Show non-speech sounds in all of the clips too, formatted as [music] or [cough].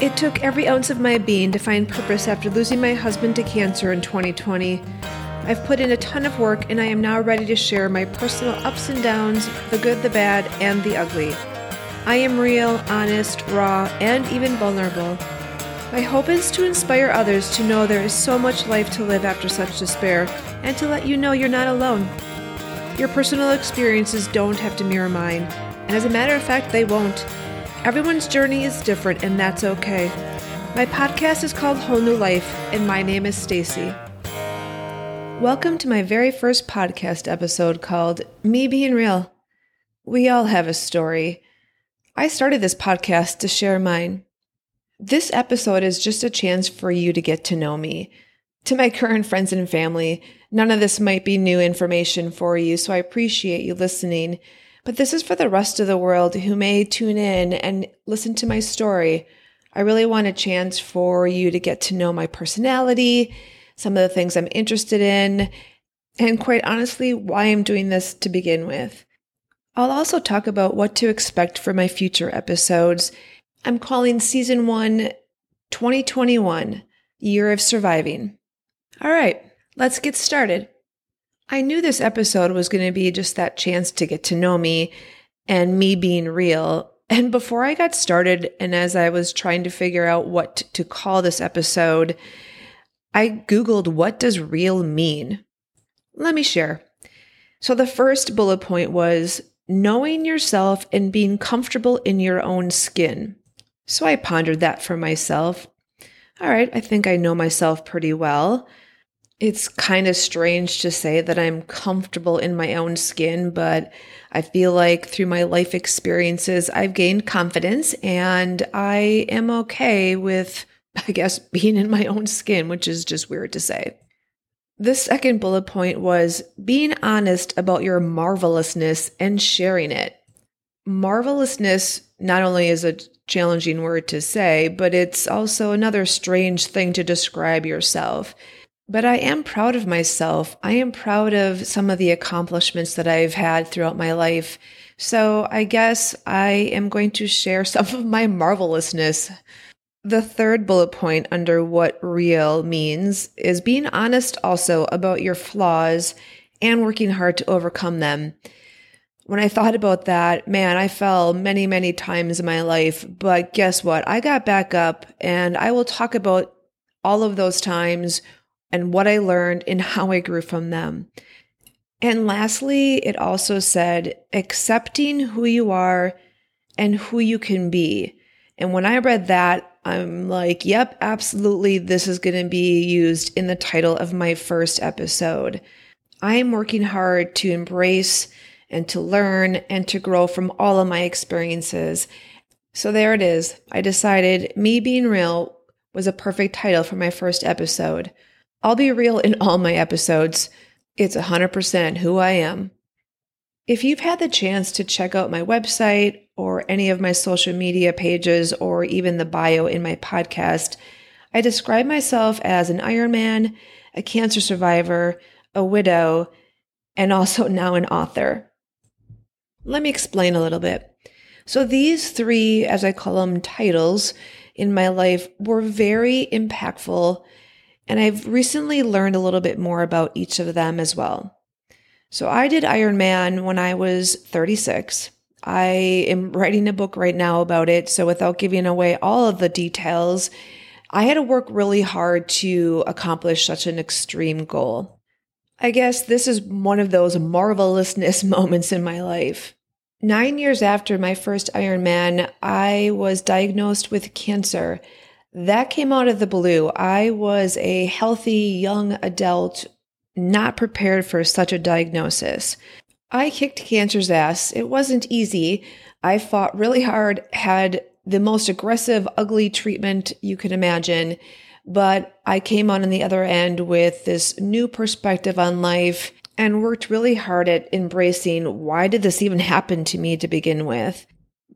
It took every ounce of my being to find purpose after losing my husband to cancer in 2020. I've put in a ton of work and I am now ready to share my personal ups and downs, the good, the bad, and the ugly. I am real, honest, raw, and even vulnerable. My hope is to inspire others to know there is so much life to live after such despair and to let you know you're not alone. Your personal experiences don't have to mirror mine, and as a matter of fact, they won't. Everyone's journey is different, and that's okay. My podcast is called Whole New Life, and my name is Stacy. Welcome to my very first podcast episode called Me Being Real. We all have a story. I started this podcast to share mine. This episode is just a chance for you to get to know me. To my [laughs] current friends and family, none of this might be new information for you, so I appreciate you listening. But this is for the rest of the world who may tune in and listen to my story. I really want a chance for you to get to know my personality, some of the things I'm interested in, and quite honestly, why I'm doing this to begin with. I'll also talk about what to expect for my future episodes. I'm calling season one 2021 Year of Surviving. All right, let's get started. I knew this episode was going to be just that chance to get to know me and me being real. And before I got started, and as I was trying to figure out what to call this episode, I Googled what does real mean? Let me share. So the first bullet point was knowing yourself and being comfortable in your own skin. So I pondered that for myself. All right, I think I know myself pretty well. It's kind of strange to say that I'm comfortable in my own skin, but I feel like through my life experiences, I've gained confidence and I am okay with, [laughs] I guess, being in my own skin, which is just weird to say. The second bullet point was being honest about your marvelousness and sharing it. Marvelousness not only is a challenging word to say, but it's also another strange thing to describe yourself. But I am proud of myself. I am proud of some of the accomplishments that I've had throughout my life. So I guess I am going to share [laughs] some of my marvelousness. The third bullet point under what real means is being honest also about your flaws and working hard to overcome them. When I thought about that, man, I fell many, many times in my life. But guess what? I got back up and I will talk about all of those times and what I learned and [laughs] how I grew from them. And lastly, it also said accepting who you are and who you can be. And when I read that, I'm like, yep, absolutely. This is going to be used in the title of my first episode. I'm working hard to embrace and to learn and to grow from all of my experiences. So there it is. I decided me being real was a perfect title for my first episode. I'll be real in all my episodes. It's 100% who I am. If you've had the chance to check out my website or any of my social media pages or even the bio in my podcast, I describe myself as an Ironman, a cancer survivor, a widow, and also [laughs] now an author. Let me explain a little bit. So, these three, as I call them, titles in my life were very impactful and I've recently learned a little bit more about each of them as well. So I did Ironman when I was 36. I am writing a book right now about it. So without giving away all of the details, I had to work really hard to accomplish such an extreme goal. I guess this is one of those marvelousness [laughs] moments in my life. Nine years after my first Ironman, I was diagnosed with cancer that came out of the blue. I was a healthy young adult, not prepared for such a diagnosis. I kicked cancer's ass. It wasn't easy. I fought really hard, had the most aggressive, ugly treatment you can imagine. But I came on on the other end with this new perspective on life and worked really hard at embracing why did this even happen to me to begin with.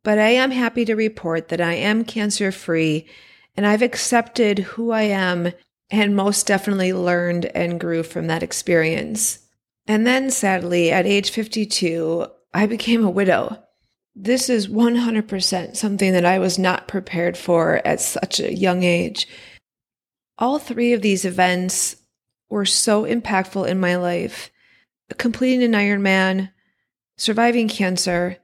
But I am happy to report that I am cancer free and I've accepted who I am and most definitely learned and grew from that experience. And then sadly, at age 52, I became a widow. This is 100% something that I was not prepared for at such a young age. All three of these events were so impactful in my life completing an Ironman, surviving cancer,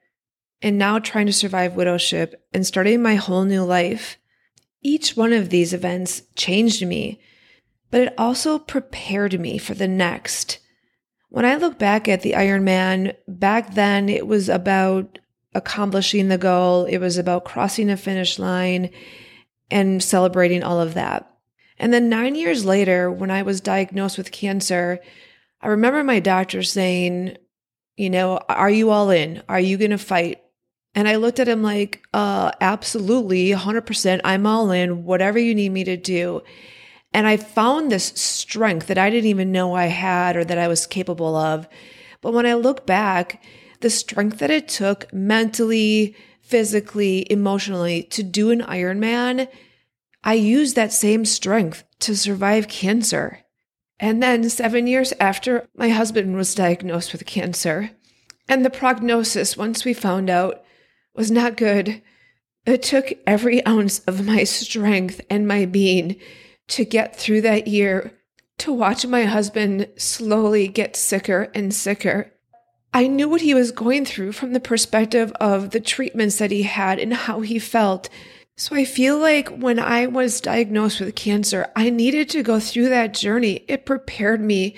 and now trying to survive widowship and starting my whole new life. Each one of these events changed me, but it also prepared me for the next. When I look back at the Ironman, back then it was about accomplishing the goal, it was about crossing a finish line and celebrating all of that. And then nine years later, when I was diagnosed with cancer, I remember my doctor saying, you know, are you all in? Are you going to fight? And I looked at him like, uh, absolutely, 100%. I'm all in, whatever you need me to do. And I found this strength that I didn't even know I had or that I was capable of. But when I look back, the strength that it took mentally, physically, emotionally to do an Ironman, I used that same strength to survive cancer. And then, seven years after, my husband was diagnosed with cancer. And the prognosis, once we found out, was not good. It took every ounce of my strength and my being to get through that year, to watch my husband slowly get sicker and sicker. I knew what he was going through from the perspective of the treatments that he had and how he felt. So I feel like when I was diagnosed with cancer, I needed to go through that journey. It prepared me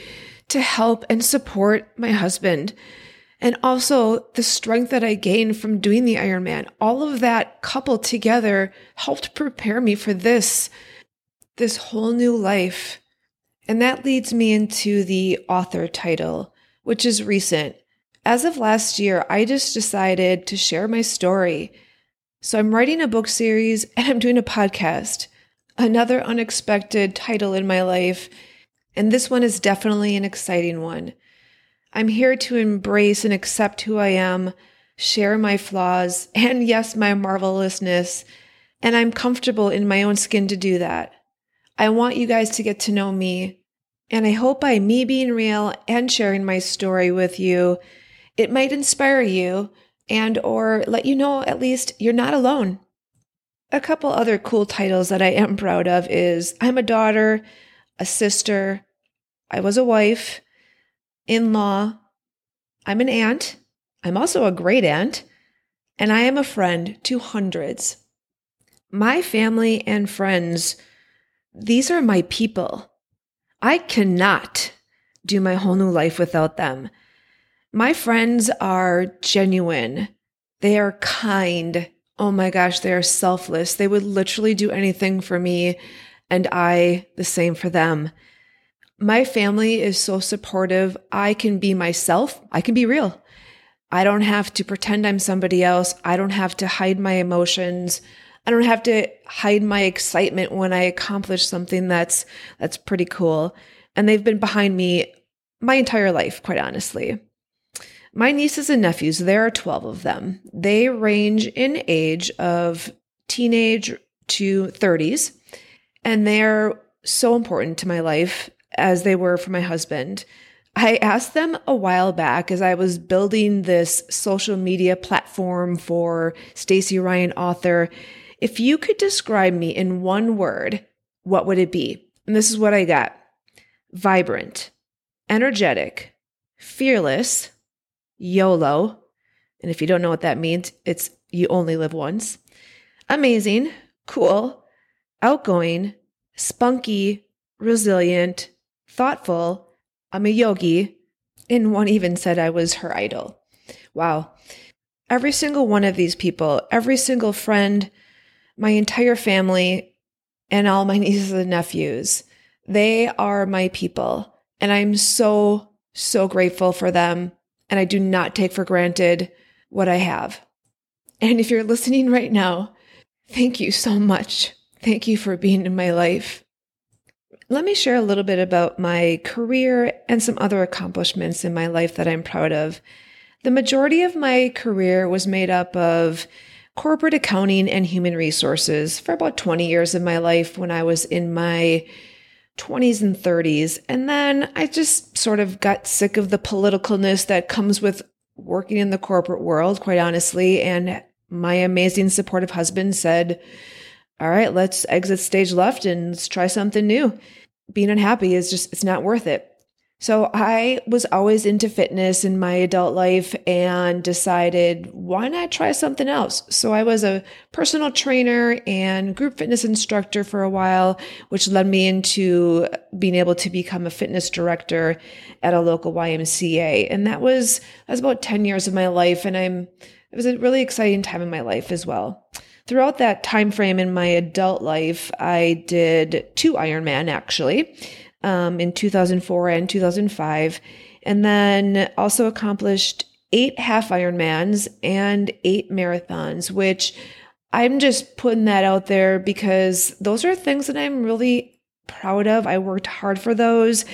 to help and support my husband. And also the strength that I gained from doing the Ironman. All of that coupled together helped prepare me for this, this whole new life. And that leads me into the author title, which is recent. As of last year, I just decided to share my story so I'm writing a book series and I'm doing a podcast. Another unexpected title in my life. And this one is definitely an exciting one. I'm here to embrace and accept who I am, share my flaws, and yes, my marvelousness. And I'm comfortable in my own skin to do that. I want you guys to get to know me. And I hope by me being real and sharing my story with you, it might inspire you and or let you know at least you're not alone. A couple other cool titles that I am proud of is I'm a daughter, a sister, I was a wife, in-law, I'm an aunt, I'm also a great aunt, and I am a friend to hundreds. My family and friends, these are my people. I cannot do my whole new life without them. My friends are genuine. They are kind. Oh my gosh, they are selfless. They would literally do anything for me, and I the same for them. My family is so supportive. I can be myself, I can be real. I don't have to pretend I'm somebody else. I don't have to hide my emotions. I don't have to hide my excitement when I accomplish something that's that's pretty cool. And they've been behind me my entire life, quite honestly. My nieces and nephews, there are 12 of them. They range in age of teenage to 30s, and they're so important to my life as they were for my husband. I asked them a while back as I was building this social media platform for Stacy Ryan author, if you could describe me in one word, what would it be? And this is what I got. Vibrant, energetic, fearless, YOLO. And if you don't know what that means, it's you only live once. Amazing, cool, outgoing, spunky, resilient, thoughtful. I'm a yogi. And one even said I was her idol. Wow. Every single one of these people, every single friend, my entire family, and all my [laughs] nieces and nephews, they are my people. And I'm so, so grateful for them and I do not take for granted what I have. And if you're listening right now, thank you so much. Thank you for being in my life. Let me share a little bit about my career and some other accomplishments in my life that I'm proud of. The majority of my career was made up of corporate accounting and human resources for about 20 years of my life when I was in my 20s and 30s. And then I just sort of got sick of the politicalness that comes with working in the corporate world, quite honestly. And my amazing supportive husband said, All right, let's exit stage left and let's try something new. Being unhappy is just, it's not worth it. So I was always into fitness in my adult life and decided, why not try something else? So I was a personal trainer and group fitness instructor for a while, which led me into being able to become a fitness director at a local YMCA. And that was, that was about 10 years of my life. And I'm, it was a really exciting time in my life as well. Throughout that time frame in my adult life, I did two Ironman actually um, in 2004 and 2005, and then also accomplished eight half Ironmans and eight marathons, which I'm just putting that out there because those are things that I'm really proud of. I worked hard for those.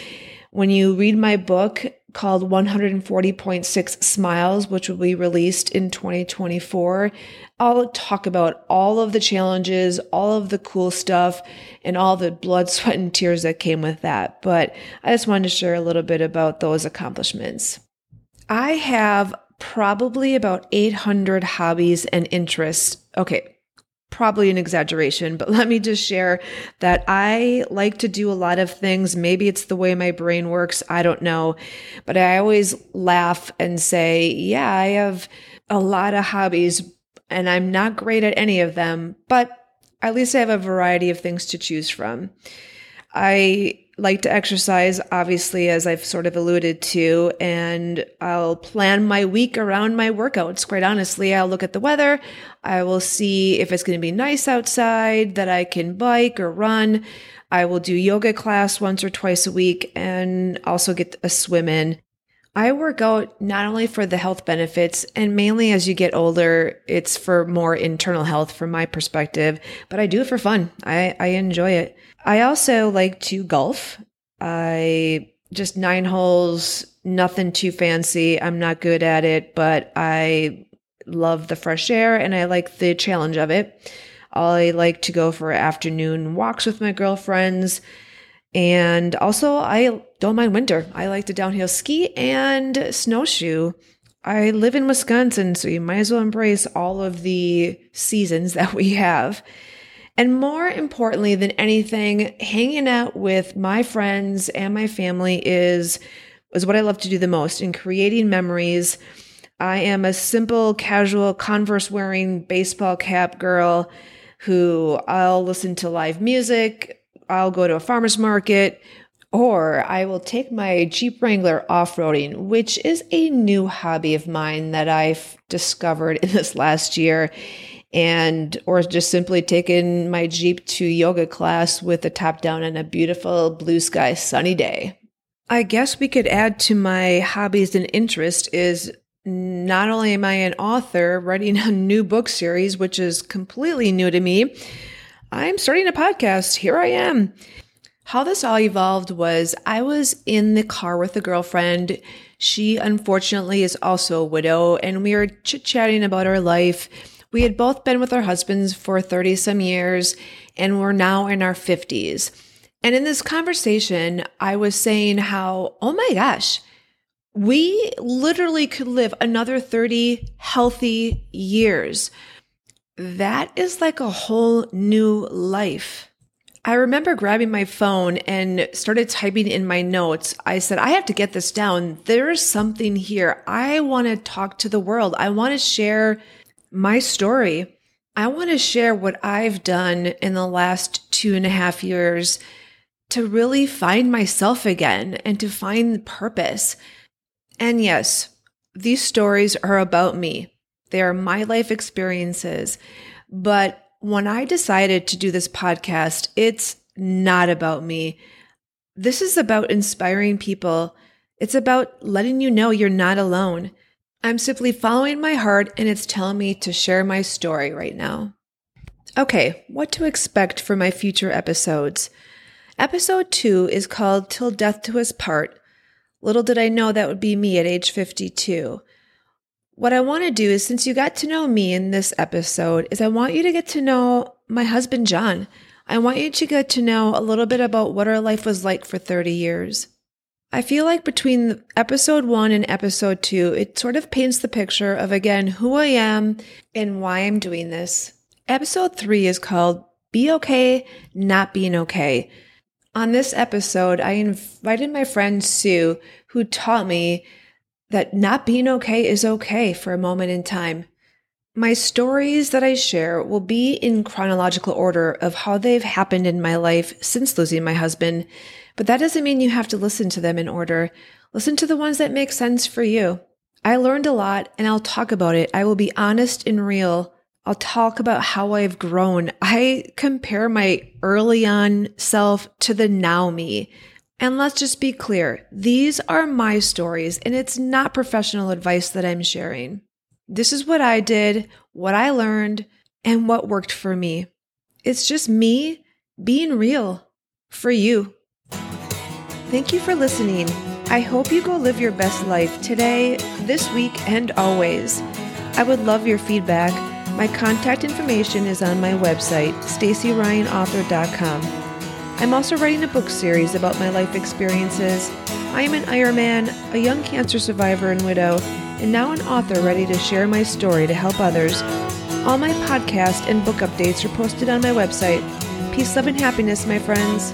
When you read my book, called 140.6 Smiles, which will be released in 2024. I'll talk about all of the challenges, all of the cool stuff, and all the blood, [laughs] sweat, and tears that came with that. But I just wanted to share a little bit about those accomplishments. I have probably about 800 hobbies and interests. Okay, probably an exaggeration, but [laughs] let me just share that I like to do a lot of things. Maybe it's the way my brain works. I don't know. But I always laugh and say, yeah, I have a lot of hobbies and I'm not great at any of them, but at least I have a variety of things to choose from. I like to exercise, obviously, as I've sort of alluded to, and I'll plan my week around my workouts. Quite honestly, I'll look at the weather. I will see if it's going to be nice outside that I can bike or run. I will do yoga class once or twice a week and also get a swim in. I work out not only for the health benefits and mainly as you get older, it's for more internal health from my perspective, but I do it for fun. I, I enjoy it. I also like to golf. I just nine holes, nothing too fancy. I'm not good at it, but I love the fresh air and I like the challenge of it. I like to go for afternoon walks with my girlfriends. And also, I don't mind winter. I like to downhill ski and snowshoe. I live in Wisconsin, so you might as well embrace all of the seasons [laughs] that we have. And more importantly than anything, hanging out with my friends and my family is is what I love to do the most in creating memories. I am a simple, casual, converse wearing baseball cap girl who I'll listen to live music, I'll go to a farmer's market, or I will take my Jeep Wrangler off roading, which is a new hobby of mine that I've discovered in this last year and or just simply taking my Jeep to yoga class with the top down on a beautiful blue sky sunny day. I guess we could add to my hobbies and interest is not only am I an author writing a new book series, which is completely new to me, I'm starting a podcast. Here I am. How this all evolved was I was in the car with a girlfriend. She unfortunately is also a widow, and we were chit chatting about our life we had both been with our husbands for 30 some years and we're now in our 50s. And in this conversation, I was saying how, oh my gosh, we literally could live another 30 healthy years. That is like a whole new life. I remember grabbing my phone and started typing in my notes. I said, I have to get this down. There's something here. I want to talk to the world. I want to share my story. I want to share what I've done in the last two and a half years to really find myself again and to find purpose. And yes, these stories are about me. They are my life experiences. But when I decided to do this podcast, it's not about me. This is about inspiring people. It's about letting you know you're not alone. I'm simply following my heart and it's telling me to share my story right now. Okay, what to expect for my future episodes. Episode 2 is called Till Death Do Us Part. Little did I know that would be me at age 52. What I want to do is, since you got to know me in this episode, is I want you to get to know my husband, John. I want you to get to know a little bit about what our life was like for 30 years. I feel like between episode one and episode two, it sort of paints the picture of again who I am and why I'm doing this. Episode three is called Be Okay, Not Being Okay. On this episode, I invited my friend Sue, who taught me that not being okay is okay for a moment in time. My stories that I share will be in chronological order of how they've happened in my life since losing my husband, but that doesn't mean you have to listen to them in order. Listen to the ones that make sense for you. I learned a lot and I'll talk about it. I will be honest and real. I'll talk about how I've grown. I compare my early on self to the now me. And let's just be clear these are my stories, and it's not professional advice that I'm sharing. This is what I did, what I learned, and what worked for me. It's just me being real for you. Thank you for listening. I hope you go live your best life today, this week, and always. I would love your feedback. My contact information is on my website, stacyryanauthor.com. I'm also writing a book series about my life experiences. I am an Ironman, a young cancer survivor and widow, and now an author ready to share my story to help others. All my podcast and book updates are posted on my website. Peace, love, and happiness, my friends.